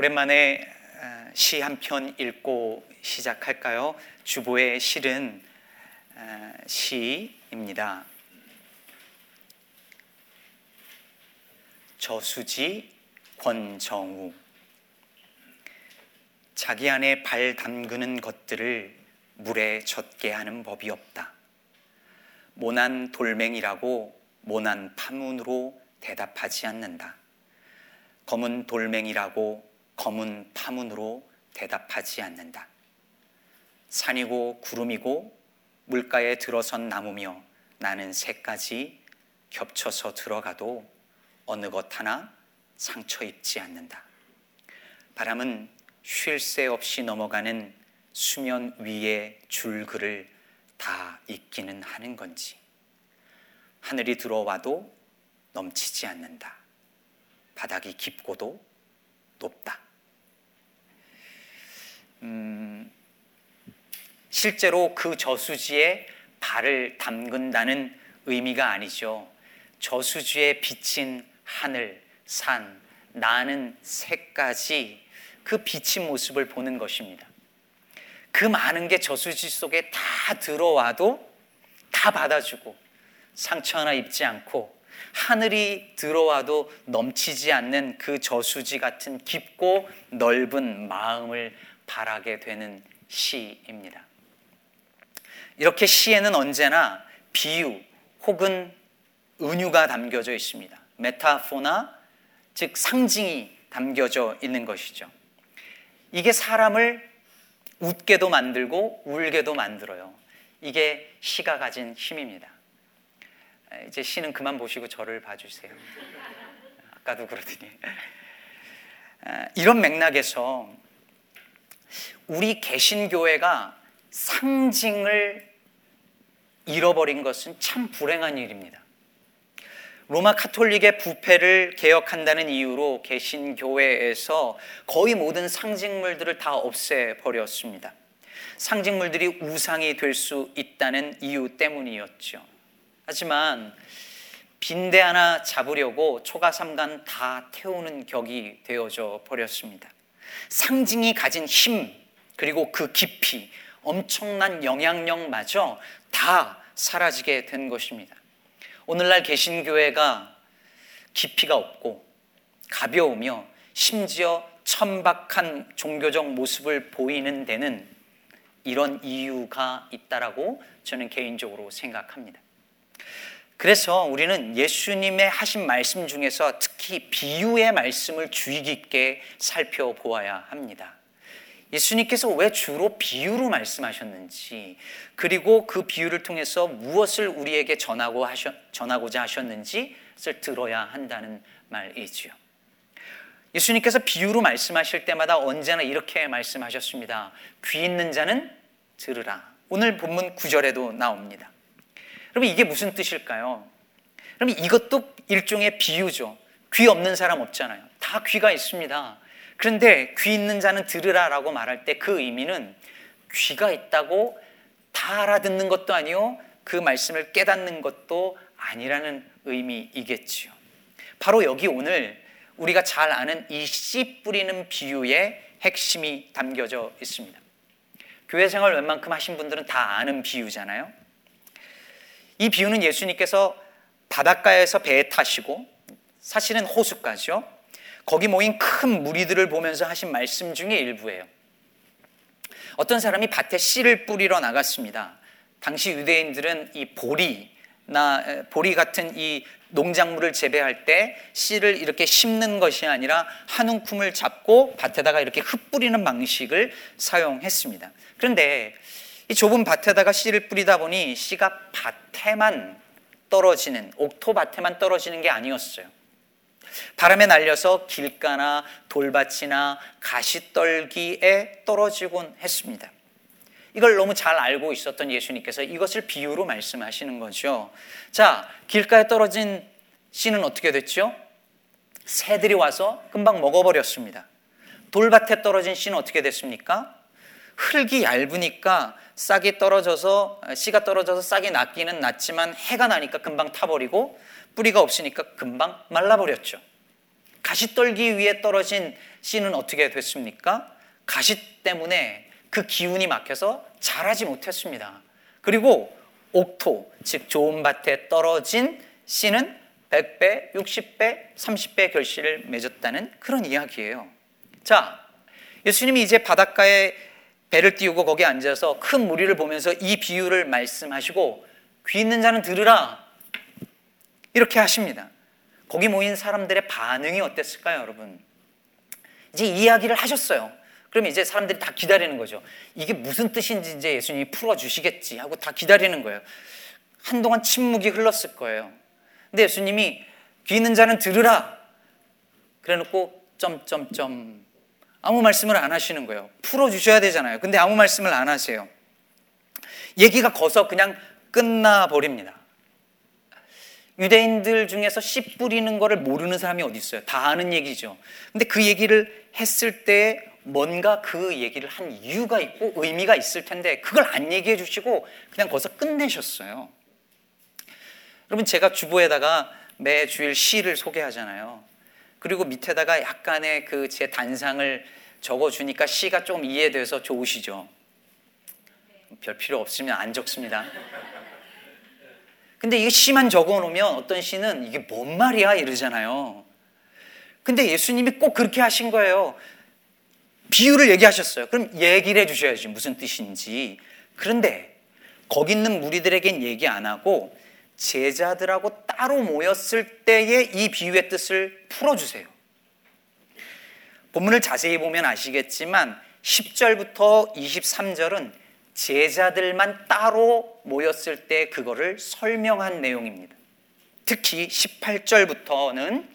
오랜만에 시 한 편 읽고 시작할까요? 주보의 실은 시입니다. 저수지 권정우 자기 안에 발 담그는 것들을 물에 젖게 하는 법이 없다. 모난 돌멩이라고 모난 파문으로 대답하지 않는다. 검은 돌멩이라고 검은 파문으로 대답하지 않는다. 산이고 구름이고 물가에 들어선 나무며 나는 새까지 겹쳐서 들어가도 어느 것 하나 상처 입지 않는다. 바람은 쉴 새 없이 넘어가는 수면 위의 줄글을 다 잊기는 하는 건지 하늘이 들어와도 넘치지 않는다. 바닥이 깊고도 높다. 음, 실제로 그 저수지에 발을 담근다는 의미가 아니죠. 저수지에 비친 하늘, 산, 나는 새까지 그 비친 모습을 보는 것입니다. 그 많은 게 저수지 속에 다 들어와도 다 받아주고 상처 하나 입지 않고 하늘이 들어와도 넘치지 않는 그 저수지 같은 깊고 넓은 마음을 바라게 되는 시입니다. 이렇게 시에는 언제나 비유 혹은 은유가 담겨져 있습니다. 메타포나 즉 상징이 담겨져 있는 것이죠. 이게 사람을 웃게도 만들고 울게도 만들어요. 이게 시가 가진 힘입니다. 이제 시는 그만 보시고 저를 봐주세요. 아까도 그러더니. 이런 맥락에서 우리 개신교회가 상징을 잃어버린 것은 참 불행한 일입니다. 로마 카톨릭의 부패를 개혁한다는 이유로 개신교회에서 거의 모든 상징물들을 다 없애버렸습니다. 상징물들이 우상이 될 수 있다는 이유 때문이었죠. 하지만 빈대 하나 잡으려고 초가삼간 다 태우는 격이 되어져 버렸습니다. 상징이 가진 힘 그리고 그 깊이 엄청난 영향력마저 다 사라지게 된 것입니다. 오늘날 개신교회가 깊이가 없고 가벼우며 심지어 천박한 종교적 모습을 보이는 데는 이런 이유가 있다라고 저는 개인적으로 생각합니다. 그래서 우리는 예수님의 하신 말씀 중에서 특히 비유의 말씀을 주의 깊게 살펴보아야 합니다. 예수님께서 왜 주로 비유로 말씀하셨는지, 그리고 그 비유를 통해서 무엇을 우리에게 전하고 하셔, 전하고자 하셨는지를 들어야 한다는 말이지요. 예수님께서 비유로 말씀하실 때마다 언제나 이렇게 말씀하셨습니다. 귀 있는 자는 들으라. 오늘 본문 9절에도 나옵니다. 여러분 이게 무슨 뜻일까요? 그럼 이것도 일종의 비유죠. 귀 없는 사람 없잖아요. 다 귀가 있습니다. 그런데 귀 있는 자는 들으라라고 말할 때 그 의미는 귀가 있다고 다 알아듣는 것도 아니요. 그 말씀을 깨닫는 것도 아니라는 의미이겠지요. 바로 여기 오늘 우리가 잘 아는 이 씨 뿌리는 비유의 핵심이 담겨져 있습니다. 교회 생활 웬만큼 하신 분들은 다 아는 비유잖아요. 이 비유는 예수님께서 바닷가에서 배에 타시고 사실은 호수까지요. 거기 모인 큰 무리들을 보면서 하신 말씀 중에 일부예요. 어떤 사람이 밭에 씨를 뿌리러 나갔습니다. 당시 유대인들은 이 보리나 보리 같은 이 농작물을 재배할 때 씨를 이렇게 심는 것이 아니라 한 움큼을 잡고 밭에다가 이렇게 흩뿌리는 방식을 사용했습니다. 그런데 이 좁은 밭에다가 씨를 뿌리다 보니 씨가 밭에만 떨어지는 옥토밭에만 떨어지는 게 아니었어요. 바람에 날려서 길가나 돌밭이나 가시떨기에 떨어지곤 했습니다. 이걸 너무 잘 알고 있었던 예수님께서 이것을 비유로 말씀하시는 거죠. 자, 길가에 떨어진 씨는 어떻게 됐죠? 새들이 와서 금방 먹어버렸습니다. 돌밭에 떨어진 씨는 어떻게 됐습니까? 흙이 얇으니까 싹이 떨어져서 씨가 떨어져서 싹이 낫기는 낫지만 해가 나니까 금방 타버리고 뿌리가 없으니까 금방 말라버렸죠. 가시떨기 위에 떨어진 씨는 어떻게 됐습니까? 가시 때문에 그 기운이 막혀서 자라지 못했습니다. 그리고 옥토, 즉 좋은 밭에 떨어진 씨는 100배, 60배, 30배 결실을 맺었다는 그런 이야기예요. 자, 예수님이 이제 바닷가에 배를 띄우고 거기 앉아서 큰 무리를 보면서 이 비유를 말씀하시고 귀 있는 자는 들으라 이렇게 하십니다. 거기 모인 사람들의 반응이 어땠을까요, 여러분? 이제 이야기를 하셨어요. 그럼 이제 사람들이 다 기다리는 거죠. 이게 무슨 뜻인지 이제 예수님이 풀어주시겠지 하고 다 기다리는 거예요. 한동안 침묵이 흘렀을 거예요. 근데 예수님이 귀 있는 자는 들으라. 그래 놓고 점점점 아무 말씀을 안 하시는 거예요. 풀어주셔야 되잖아요. 근데 아무 말씀을 안 하세요. 얘기가 거서 그냥 끝나버립니다. 유대인들 중에서 씨 뿌리는 거를 모르는 사람이 어디 있어요? 다 아는 얘기죠. 근데 그 얘기를 했을 때 뭔가 그 얘기를 한 이유가 있고 의미가 있을 텐데 그걸 안 얘기해 주시고 그냥 거기서 끝내셨어요. 여러분 제가 주보에다가 매 주일 시를 소개하잖아요. 그리고 밑에다가 약간의 그 제 단상을 적어 주니까 시가 좀 이해돼서 좋으시죠. 별 필요 없으면 안 적습니다. 근데 이게 시만 적어 놓으면 어떤 시는 이게 뭔 말이야 이러잖아요. 근데 예수님이 꼭 그렇게 하신 거예요. 비유를 얘기하셨어요. 그럼 얘기를 해 주셔야지 무슨 뜻인지. 그런데 거기 있는 무리들에겐 얘기 안 하고 제자들하고 따로 모였을 때의 이 비유의 뜻을 풀어주세요. 본문을 자세히 보면 아시겠지만 10절부터 23절은 제자들만 따로 모였을 때 그거를 설명한 내용입니다. 특히 18절부터는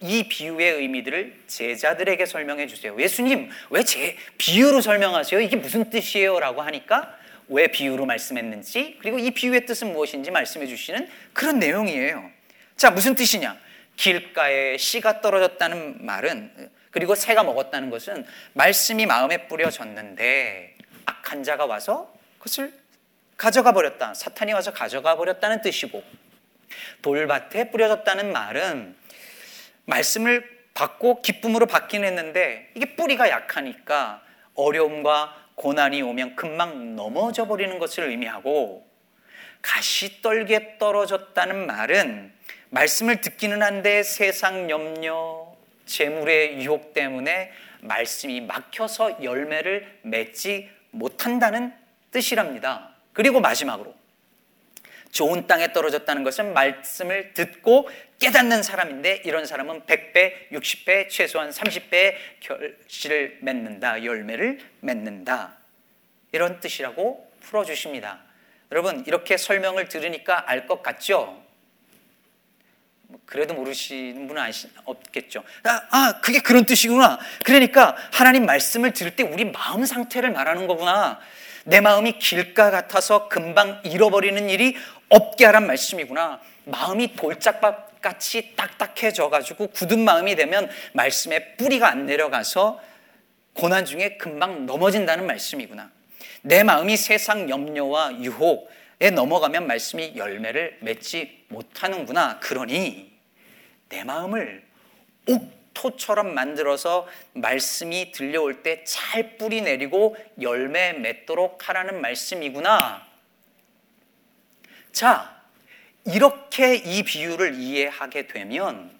이 비유의 의미들을 제자들에게 설명해 주세요. 예수님, 왜 제 비유로 설명하세요? 이게 무슨 뜻이에요? 라고 하니까 왜 비유로 말씀했는지, 그리고 이 비유의 뜻은 무엇인지 말씀해 주시는 그런 내용이에요. 자, 무슨 뜻이냐? 길가에 씨가 떨어졌다는 말은, 그리고 새가 먹었다는 것은 말씀이 마음에 뿌려졌는데, 악한 자가 와서 그것을 가져가 버렸다. 사탄이 와서 가져가 버렸다는 뜻이고, 돌밭에 뿌려졌다는 말은 말씀을 받고 기쁨으로 받긴 했는데 이게 뿌리가 약하니까 어려움과 고난이 오면 금방 넘어져 버리는 것을 의미하고 가시 떨게 떨어졌다는 말은 말씀을 듣기는 한데 세상 염려, 재물의 유혹 때문에 말씀이 막혀서 열매를 맺지 못한다는 뜻이랍니다. 그리고 마지막으로 좋은 땅에 떨어졌다는 것은 말씀을 듣고 깨닫는 사람인데 이런 사람은 100배, 60배, 최소한 30배의 결실을 맺는다. 열매를 맺는다. 이런 뜻이라고 풀어주십니다. 여러분, 이렇게 설명을 들으니까 알 것 같죠? 그래도 모르시는 분은 아시, 없겠죠. 아, 아, 그게 그런 뜻이구나. 그러니까 하나님 말씀을 들을 때 우리 마음 상태를 말하는 거구나. 내 마음이 길가 같아서 금방 잃어버리는 일이 없게 하란 말씀이구나. 마음이 돌짝밥 같이 딱딱해져 가지고 굳은 마음이 되면 말씀의 뿌리가 안 내려가서 고난 중에 금방 넘어진다는 말씀이구나. 내 마음이 세상 염려와 유혹에 넘어가면 말씀이 열매를 맺지 못하는구나. 그러니 내 마음을 옥토처럼 만들어서 말씀이 들려올 때 잘 뿌리 내리고 열매 맺도록 하라는 말씀이구나. 자, 이렇게 이 비유를 이해하게 되면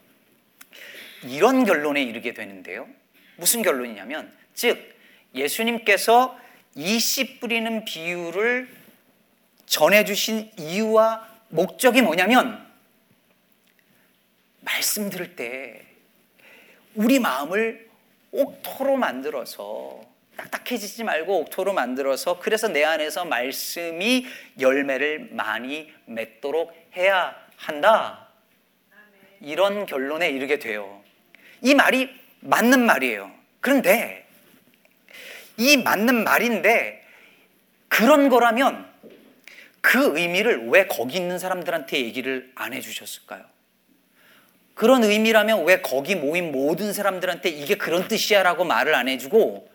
이런 결론에 이르게 되는데요. 무슨 결론이냐면, 즉, 예수님께서 이 씨 뿌리는 비유를 전해주신 이유와 목적이 뭐냐면, 말씀 들을 때 우리 마음을 옥토로 만들어서 딱딱해지지 말고 옥토로 만들어서 그래서 내 안에서 말씀이 열매를 많이 맺도록 해야 한다. 이런 결론에 이르게 돼요. 이 말이 맞는 말이에요. 그런데 이 맞는 말인데 그런 거라면 그 의미를 왜 거기 있는 사람들한테 얘기를 안 해주셨을까요? 그런 의미라면 왜 거기 모인 모든 사람들한테 이게 그런 뜻이야 라고 말을 안 해주고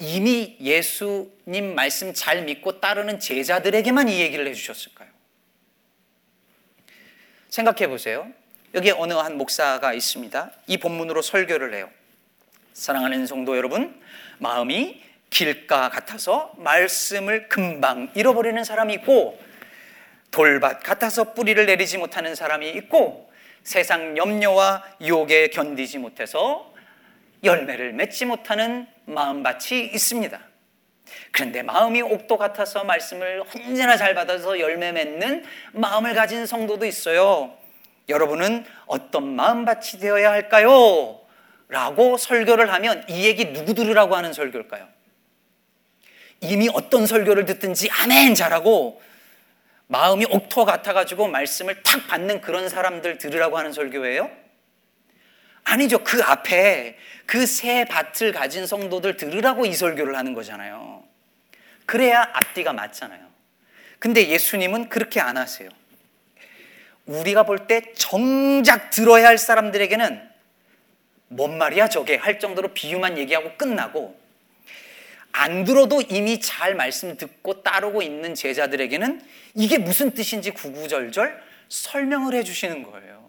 이미 예수님 말씀 잘 믿고 따르는 제자들에게만 이 얘기를 해주셨을까요? 생각해 보세요. 여기에 어느 한 목사가 있습니다. 이 본문으로 설교를 해요. 사랑하는 성도 여러분, 마음이 길가 같아서 말씀을 금방 잃어버리는 사람이 있고 돌밭 같아서 뿌리를 내리지 못하는 사람이 있고 세상 염려와 유혹에 견디지 못해서 열매를 맺지 못하는 마음밭이 있습니다. 그런데 마음이 옥도 같아서 말씀을 언제나 잘 받아서 열매 맺는 마음을 가진 성도도 있어요. 여러분은 어떤 마음밭이 되어야 할까요? 라고 설교를 하면 이 얘기 누구 들으라고 하는 설교일까요? 이미 어떤 설교를 듣든지 아멘 잘하고 마음이 옥토 같아가지고 말씀을 탁 받는 그런 사람들 들으라고 하는 설교예요? 아니죠. 그 앞에 그 새 밭을 가진 성도들 들으라고 이 설교를 하는 거잖아요. 그래야 앞뒤가 맞잖아요. 근데 예수님은 그렇게 안 하세요. 우리가 볼 때 정작 들어야 할 사람들에게는 뭔 말이야 저게 할 정도로 비유만 얘기하고 끝나고 안 들어도 이미 잘 말씀 듣고 따르고 있는 제자들에게는 이게 무슨 뜻인지 구구절절 설명을 해 주시는 거예요.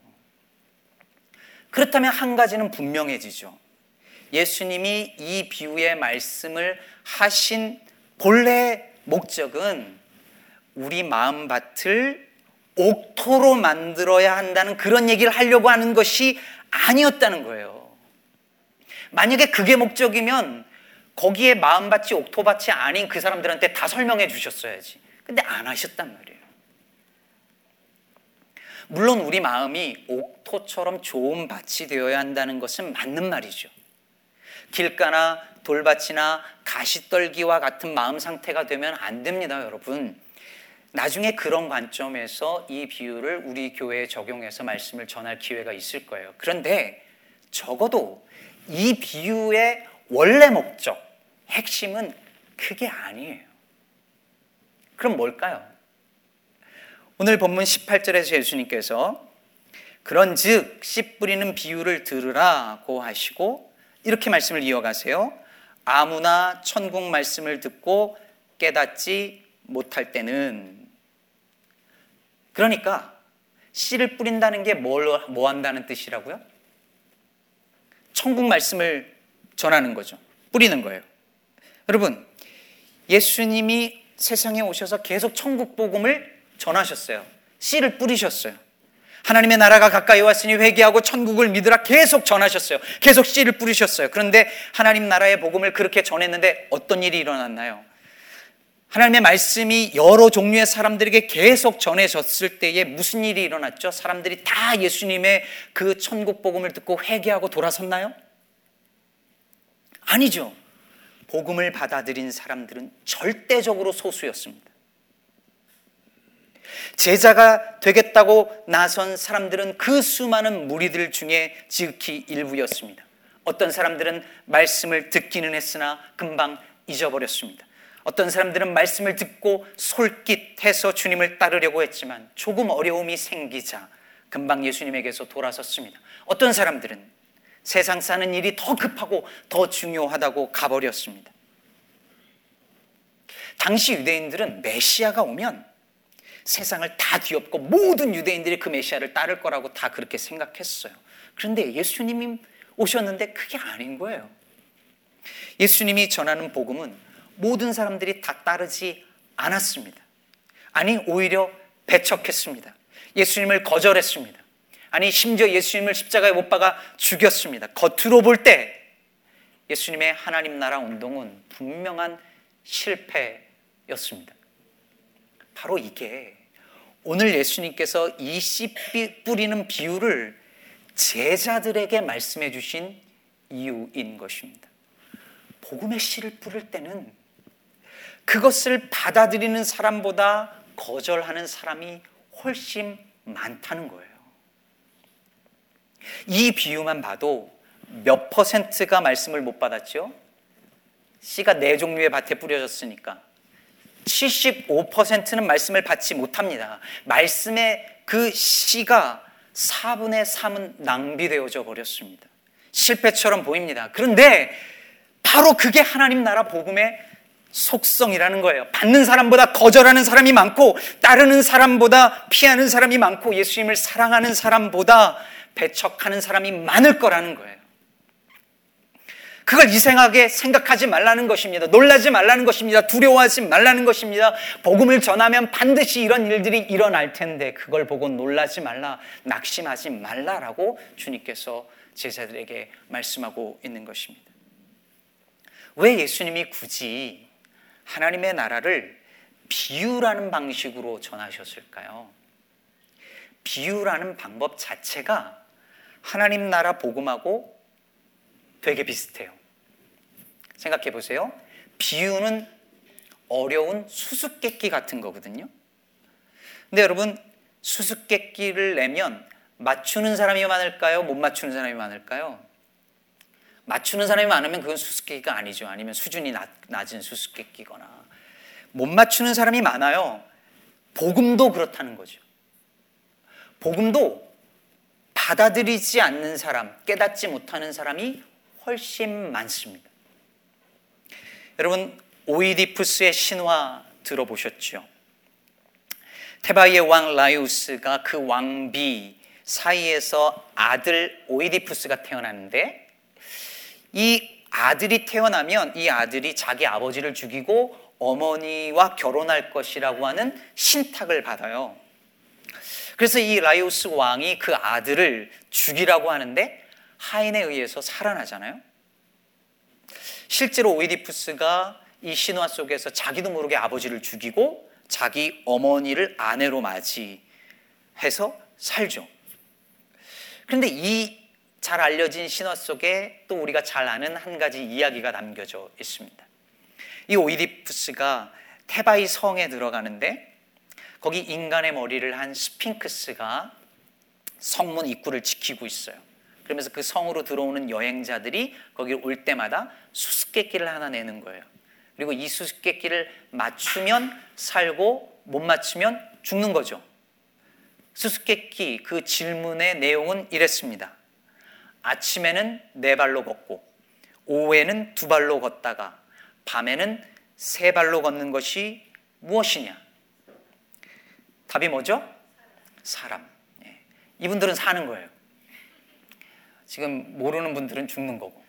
그렇다면 한 가지는 분명해지죠. 예수님이 이 비유의 말씀을 하신 본래 목적은 우리 마음밭을 옥토로 만들어야 한다는 그런 얘기를 하려고 하는 것이 아니었다는 거예요. 만약에 그게 목적이면 거기에 마음밭이 옥토밭이 아닌 그 사람들한테 다 설명해 주셨어야지. 근데 안 하셨단 말이에요. 물론 우리 마음이 옥토처럼 좋은 밭이 되어야 한다는 것은 맞는 말이죠. 길가나 돌밭이나 가시떨기와 같은 마음 상태가 되면 안 됩니다, 여러분. 나중에 그런 관점에서 이 비유를 우리 교회에 적용해서 말씀을 전할 기회가 있을 거예요. 그런데 적어도 이 비유의 원래 목적, 핵심은 그게 아니에요. 그럼 뭘까요? 오늘 본문 18절에서 예수님께서 그런 즉, 씨 뿌리는 비유를 들으라고 하시고 이렇게 말씀을 이어가세요. 아무나 천국 말씀을 듣고 깨닫지 못할 때는 그러니까 씨를 뿌린다는 게 뭘, 뭐 한다는 뜻이라고요? 천국 말씀을 전하는 거죠. 뿌리는 거예요. 여러분, 예수님이 세상에 오셔서 계속 천국 복음을 전하셨어요. 씨를 뿌리셨어요. 하나님의 나라가 가까이 왔으니 회개하고 천국을 믿으라 계속 전하셨어요. 계속 씨를 뿌리셨어요. 그런데 하나님 나라의 복음을 그렇게 전했는데 어떤 일이 일어났나요? 하나님의 말씀이 여러 종류의 사람들에게 계속 전해졌을 때에 무슨 일이 일어났죠? 사람들이 다 예수님의 그 천국 복음을 듣고 회개하고 돌아섰나요? 아니죠. 복음을 받아들인 사람들은 절대적으로 소수였습니다. 제자가 되겠다고 나선 사람들은 그 수많은 무리들 중에 지극히 일부였습니다. 어떤 사람들은 말씀을 듣기는 했으나 금방 잊어버렸습니다. 어떤 사람들은 말씀을 듣고 솔깃해서 주님을 따르려고 했지만 조금 어려움이 생기자 금방 예수님에게서 돌아섰습니다. 어떤 사람들은 세상 사는 일이 더 급하고 더 중요하다고 가버렸습니다. 당시 유대인들은 메시아가 오면 세상을 다 뒤엎고 모든 유대인들이 그 메시아를 따를 거라고 다 그렇게 생각했어요. 그런데 예수님이 오셨는데 그게 아닌 거예요. 예수님이 전하는 복음은 모든 사람들이 다 따르지 않았습니다. 아니, 오히려 배척했습니다. 예수님을 거절했습니다. 아니 심지어 예수님을 십자가에 못 박아 죽였습니다. 겉으로 볼 때 예수님의 하나님 나라 운동은 분명한 실패였습니다. 바로 이게 오늘 예수님께서 이 씨 뿌리는 비유를 제자들에게 말씀해 주신 이유인 것입니다. 복음의 씨를 뿌릴 때는 그것을 받아들이는 사람보다 거절하는 사람이 훨씬 많다는 거예요. 이 비유만 봐도 몇 퍼센트가 말씀을 못 받았죠? 씨가 네 종류의 밭에 뿌려졌으니까 75%는 말씀을 받지 못합니다. 말씀의 그 씨가 4분의 3은 낭비되어져 버렸습니다. 실패처럼 보입니다. 그런데 바로 그게 하나님 나라 복음의 속성이라는 거예요. 받는 사람보다 거절하는 사람이 많고, 따르는 사람보다 피하는 사람이 많고, 예수님을 사랑하는 사람보다 배척하는 사람이 많을 거라는 거예요. 그걸 이상하게 생각하지 말라는 것입니다. 놀라지 말라는 것입니다. 두려워하지 말라는 것입니다. 복음을 전하면 반드시 이런 일들이 일어날 텐데 그걸 보고 놀라지 말라, 낙심하지 말라라고 주님께서 제자들에게 말씀하고 있는 것입니다. 왜 예수님이 굳이 하나님의 나라를 비유라는 방식으로 전하셨을까요? 비유라는 방법 자체가 하나님 나라 복음하고 되게 비슷해요. 생각해 보세요. 비유는 어려운 수수께끼 같은 거거든요. 근데 여러분, 수수께끼를 내면 맞추는 사람이 많을까요? 못 맞추는 사람이 많을까요? 맞추는 사람이 많으면 그건 수수께끼가 아니죠. 아니면 수준이 낮, 낮은 수수께끼거나. 못 맞추는 사람이 많아요. 복음도 그렇다는 거죠. 복음도 받아들이지 않는 사람, 깨닫지 못하는 사람이 훨씬 많습니다. 여러분, 오이디푸스의 신화 들어보셨죠? 테바이의 왕 라이우스가 그 왕비 사이에서 아들 오이디푸스가 태어났는데 이 아들이 태어나면 이 아들이 자기 아버지를 죽이고 어머니와 결혼할 것이라고 하는 신탁을 받아요. 그래서 이 라이오스 왕이 그 아들을 죽이라고 하는데 하인에 의해서 살아나잖아요. 실제로 오이디푸스가 이 신화 속에서 자기도 모르게 아버지를 죽이고 자기 어머니를 아내로 맞이해서 살죠. 그런데 이 잘 알려진 신화 속에 또 우리가 잘 아는 한 가지 이야기가 남겨져 있습니다. 이 오이디푸스가 테바이 성에 들어가는데 거기 인간의 머리를 한 스핑크스가 성문 입구를 지키고 있어요. 그러면서 그 성으로 들어오는 여행자들이 거기 올 때마다 수수께끼를 하나 내는 거예요. 그리고 이 수수께끼를 맞추면 살고 못 맞추면 죽는 거죠. 수수께끼 그 질문의 내용은 이랬습니다. 아침에는 네 발로 걷고 오후에는 두 발로 걷다가 밤에는 세 발로 걷는 것이 무엇이냐? 답이 뭐죠? 사람. 예. 이분들은 사는 거예요. 지금 모르는 분들은 죽는 거고.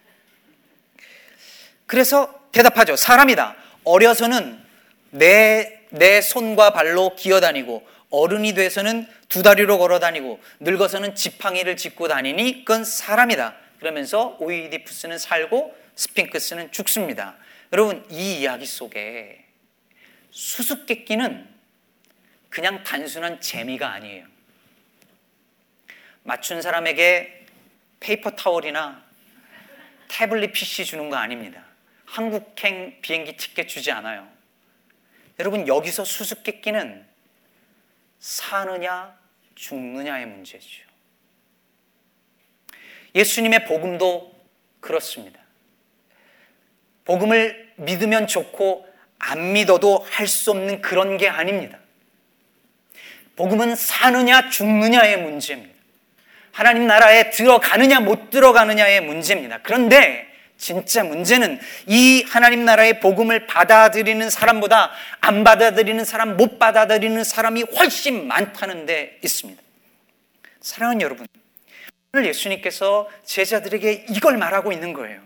그래서 대답하죠. 사람이다. 어려서는 내, 내 손과 발로 기어다니고 어른이 돼서는 두 다리로 걸어 다니고 늙어서는 지팡이를 짚고 다니니 그건 사람이다. 그러면서 오이디푸스는 살고 스핑크스는 죽습니다. 여러분 이 이야기 속에 수수께끼는 그냥 단순한 재미가 아니에요. 맞춘 사람에게 페이퍼 타월이나 태블릿 PC 주는 거 아닙니다. 한국행 비행기 티켓 주지 않아요. 여러분, 여기서 수수께끼는 사느냐, 죽느냐의 문제죠. 예수님의 복음도 그렇습니다. 복음을 믿으면 좋고 안 믿어도 할 수 없는 그런 게 아닙니다. 복음은 사느냐, 죽느냐의 문제입니다. 하나님 나라에 들어가느냐 못 들어가느냐의 문제입니다. 그런데 진짜 문제는 이 하나님 나라의 복음을 받아들이는 사람보다 안 받아들이는 사람, 못 받아들이는 사람이 훨씬 많다는 데 있습니다. 사랑하는 여러분, 오늘 예수님께서 제자들에게 이걸 말하고 있는 거예요.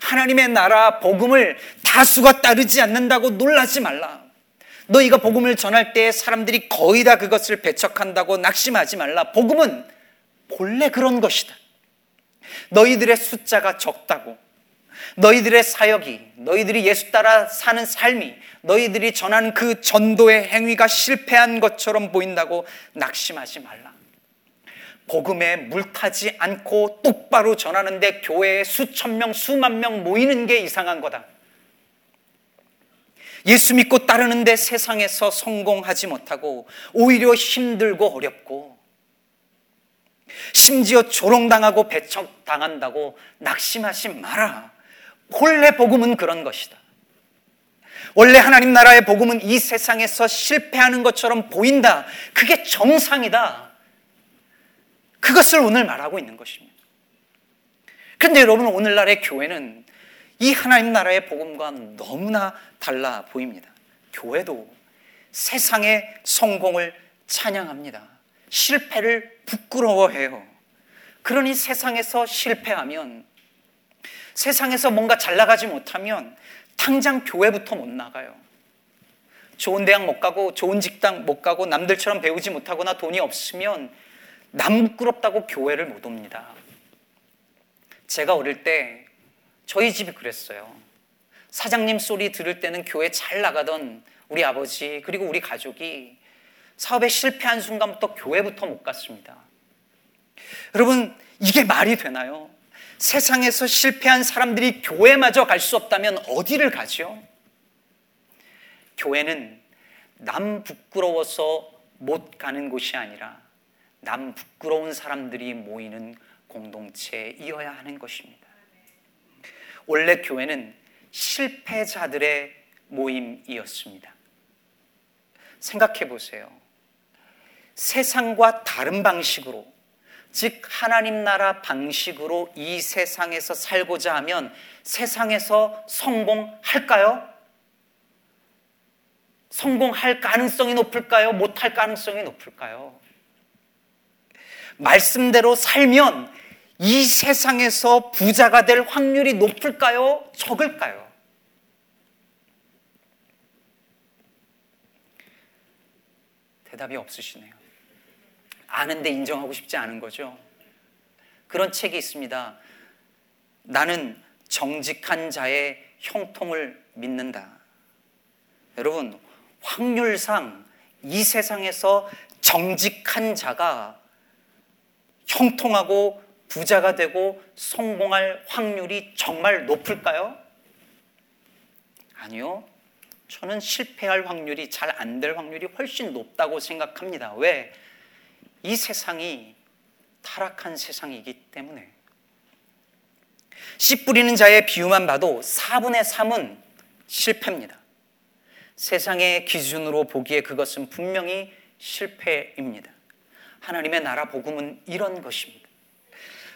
하나님의 나라 복음을 다수가 따르지 않는다고 놀라지 말라. 너희가 복음을 전할 때 사람들이 거의 다 그것을 배척한다고 낙심하지 말라. 복음은 본래 그런 것이다. 너희들의 숫자가 적다고. 너희들의 사역이, 너희들이 예수 따라 사는 삶이, 너희들이 전하는 그 전도의 행위가 실패한 것처럼 보인다고 낙심하지 말라. 복음에 물타지 않고 똑바로 전하는데 교회에 수천 명, 수만 명 모이는 게 이상한 거다. 예수 믿고 따르는데 세상에서 성공하지 못하고 오히려 힘들고 어렵고 심지어 조롱당하고 배척당한다고 낙심하지 마라. 본래 복음은 그런 것이다. 원래 하나님 나라의 복음은 이 세상에서 실패하는 것처럼 보인다. 그게 정상이다. 그것을 오늘 말하고 있는 것입니다. 그런데 여러분, 오늘날의 교회는 이 하나님 나라의 복음과 너무나 달라 보입니다. 교회도 세상의 성공을 찬양합니다. 실패를 부끄러워해요. 그러니 세상에서 실패하면 세상에서 뭔가 잘 나가지 못하면 당장 교회부터 못 나가요. 좋은 대학 못 가고 좋은 직장 못 가고 남들처럼 배우지 못하거나 돈이 없으면 남 부끄럽다고 교회를 못 옵니다. 제가 어릴 때 저희 집이 그랬어요. 사장님 소리 들을 때는 교회 잘 나가던 우리 아버지 그리고 우리 가족이 사업에 실패한 순간부터 교회부터 못 갔습니다. 여러분 이게 말이 되나요? 세상에서 실패한 사람들이 교회마저 갈 수 없다면 어디를 가죠? 교회는 남 부끄러워서 못 가는 곳이 아니라 남 부끄러운 사람들이 모이는 공동체이어야 하는 것입니다. 원래 교회는 실패자들의 모임이었습니다. 생각해 보세요. 세상과 다른 방식으로, 즉, 하나님 나라 방식으로 이 세상에서 살고자 하면 세상에서 성공할까요? 성공할 가능성이 높을까요? 못할 가능성이 높을까요? 말씀대로 살면 이 세상에서 부자가 될 확률이 높을까요? 적을까요? 대답이 없으시네요. 아는데 인정하고 싶지 않은 거죠. 그런 책이 있습니다. 나는 정직한 자의 형통을 믿는다. 여러분, 확률상 이 세상에서 정직한 자가 형통하고 부자가 되고 성공할 확률이 정말 높을까요? 아니요. 저는 실패할 확률이 잘 안 될 확률이 훨씬 높다고 생각합니다. 왜? 이 세상이 타락한 세상이기 때문에. 씨 뿌리는 자의 비유만 봐도 4분의 3은 실패입니다. 세상의 기준으로 보기에 그것은 분명히 실패입니다. 하나님의 나라 복음은 이런 것입니다.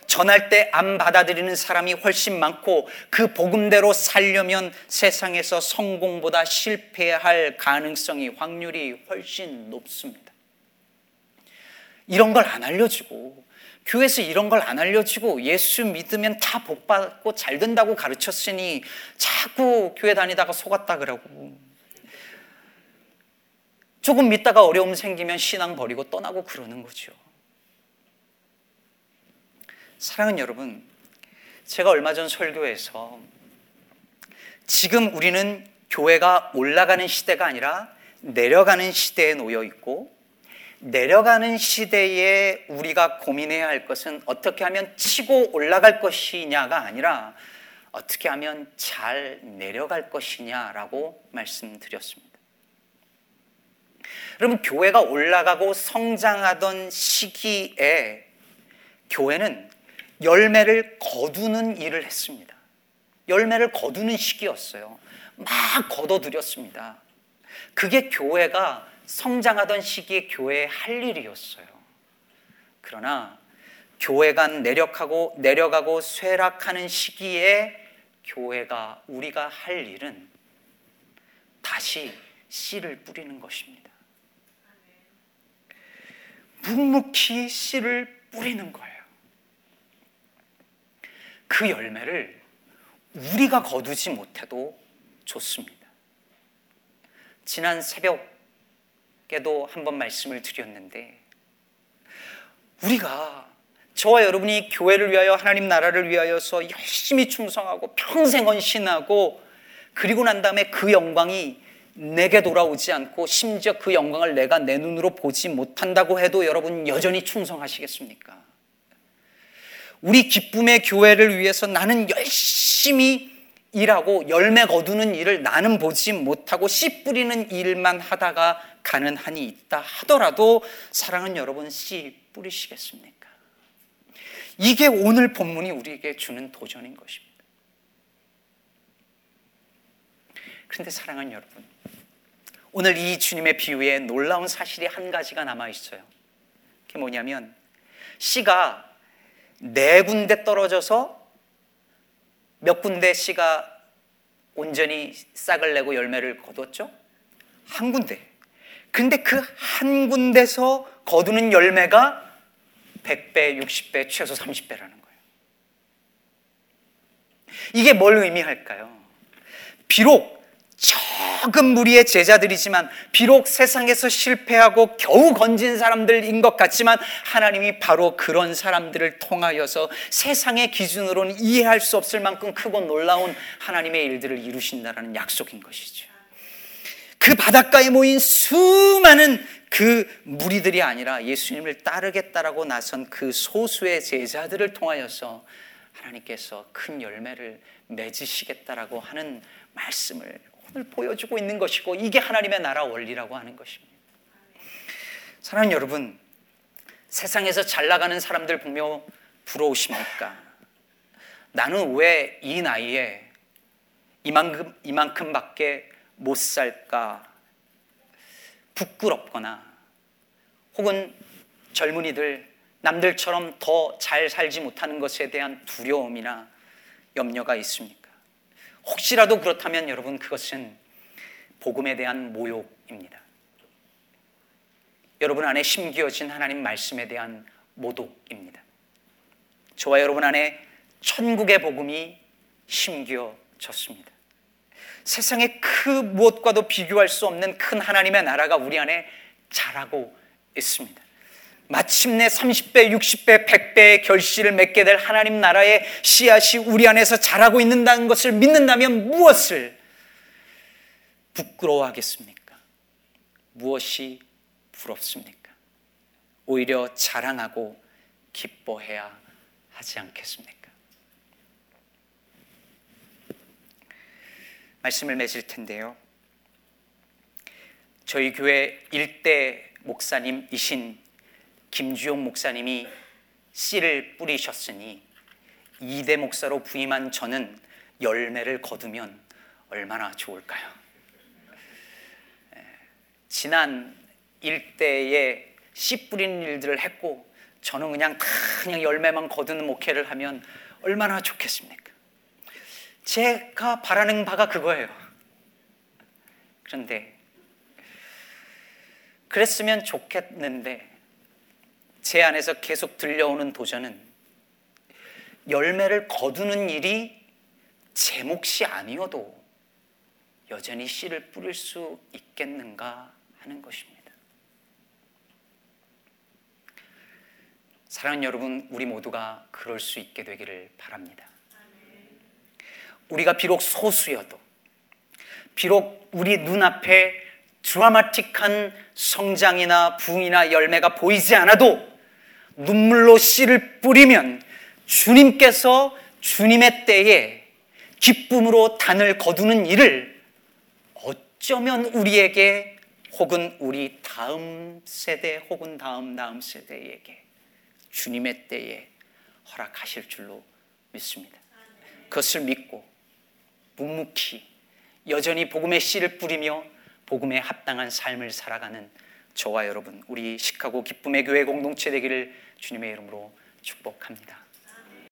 전할 때 안 받아들이는 사람이 훨씬 많고 그 복음대로 살려면 세상에서 성공보다 실패할 가능성이 확률이 훨씬 높습니다. 이런 걸 안 알려주고 교회에서 이런 걸 안 알려주고 예수 믿으면 다 복받고 잘 된다고 가르쳤으니 자꾸 교회 다니다가 속았다 그러고 조금 믿다가 어려움 생기면 신앙 버리고 떠나고 그러는 거죠. 사랑하는 여러분, 제가 얼마 전 설교에서 지금 우리는 교회가 올라가는 시대가 아니라 내려가는 시대에 놓여 있고 내려가는 시대에 우리가 고민해야 할 것은 어떻게 하면 치고 올라갈 것이냐가 아니라 어떻게 하면 잘 내려갈 것이냐라고 말씀드렸습니다. 여러분, 교회가 올라가고 성장하던 시기에 교회는 열매를 거두는 일을 했습니다. 열매를 거두는 시기였어요. 막 거둬들였습니다. 그게 교회가 성장하던 시기에 교회의 할 일이었어요. 그러나 교회가 내려가고 내려가고 쇠락하는 시기에 교회가 우리가 할 일은 다시 씨를 뿌리는 것입니다. 묵묵히 씨를 뿌리는 거예요. 그 열매를 우리가 거두지 못해도 좋습니다. 지난 새벽 에도 한번 말씀을 드렸는데 우리가 저와 여러분이 교회를 위하여 하나님 나라를 위하여서 열심히 충성하고 평생 헌신하고 그리고 난 다음에 그 영광이 내게 돌아오지 않고 심지어 그 영광을 내가 내 눈으로 보지 못한다고 해도 여러분 여전히 충성하시겠습니까? 우리 기쁨의 교회를 위해서 나는 열심히 일하고 열매 거두는 일을 나는 보지 못하고 씨 뿌리는 일만 하다가 가는 한이 있다 하더라도 사랑은 여러분 씨 뿌리시겠습니까? 이게 오늘 본문이 우리에게 주는 도전인 것입니다. 그런데 사랑하는 여러분, 오늘 이 주님의 비유에 놀라운 사실이 한 가지가 남아 있어요. 그게 뭐냐면 씨가 네 군데 떨어져서 몇 군데 씨가 온전히 싹을 내고 열매를 거뒀죠? 한 군데. 근데 그 한 군데서 거두는 열매가 100배, 60배, 최소 30배라는 거예요. 이게 뭘 의미할까요? 비록 적은 무리의 제자들이지만 비록 세상에서 실패하고 겨우 건진 사람들인 것 같지만 하나님이 바로 그런 사람들을 통하여서 세상의 기준으로는 이해할 수 없을 만큼 크고 놀라운 하나님의 일들을 이루신다라는 약속인 것이죠. 그 바닷가에 모인 수많은 그 무리들이 아니라 예수님을 따르겠다라고 나선 그 소수의 제자들을 통하여서 하나님께서 큰 열매를 맺으시겠다라고 하는 말씀을 오늘 보여주고 있는 것이고 이게 하나님의 나라 원리라고 하는 것입니다. 사랑하는 여러분, 세상에서 잘 나가는 사람들 보며 부러우십니까? 나는 왜 이 나이에 이만큼, 이만큼밖에 못 살까? 부끄럽거나 혹은 젊은이들 남들처럼 더 잘 살지 못하는 것에 대한 두려움이나 염려가 있습니까? 혹시라도 그렇다면 여러분 그것은 복음에 대한 모욕입니다. 여러분 안에 심기어진 하나님 말씀에 대한 모독입니다. 저와 여러분 안에 천국의 복음이 심기어졌습니다. 세상의 그 무엇과도 비교할 수 없는 큰 하나님의 나라가 우리 안에 자라고 있습니다. 마침내 30배, 60배, 100배의 결실을 맺게 될 하나님 나라의 씨앗이 우리 안에서 자라고 있는다는 것을 믿는다면 무엇을 부끄러워하겠습니까? 무엇이 부럽습니까? 오히려 자랑하고 기뻐해야 하지 않겠습니까? 말씀을 맺을 텐데요. 저희 교회 일대 목사님이신 김주용 목사님이 씨를 뿌리셨으니 이대 목사로 부임한 저는 열매를 거두면 얼마나 좋을까요? 지난 일대에 씨 뿌리는 일들을 했고 저는 그냥 다 그냥 열매만 거두는 목회를 하면 얼마나 좋겠습니까? 제가 바라는 바가 그거예요. 그런데 그랬으면 좋겠는데 제 안에서 계속 들려오는 도전은 열매를 거두는 일이 제 몫이 아니어도 여전히 씨를 뿌릴 수 있겠는가 하는 것입니다. 사랑하는 여러분, 우리 모두가 그럴 수 있게 되기를 바랍니다. 우리가 비록 소수여도, 비록 우리 눈앞에 드라마틱한 성장이나 부흥이나 열매가 보이지 않아도 눈물로 씨를 뿌리면 주님께서 주님의 때에 기쁨으로 단을 거두는 일을 어쩌면 우리에게 혹은 우리 다음 세대 혹은 다음 다음 세대에게 주님의 때에 허락하실 줄로 믿습니다. 그것을 믿고 묵묵히 여전히 복음의 씨를 뿌리며 복음에 합당한 삶을 살아가는 저와 여러분, 우리 시카고 기쁨의 교회 공동체 되기를 주님의 이름으로 축복합니다.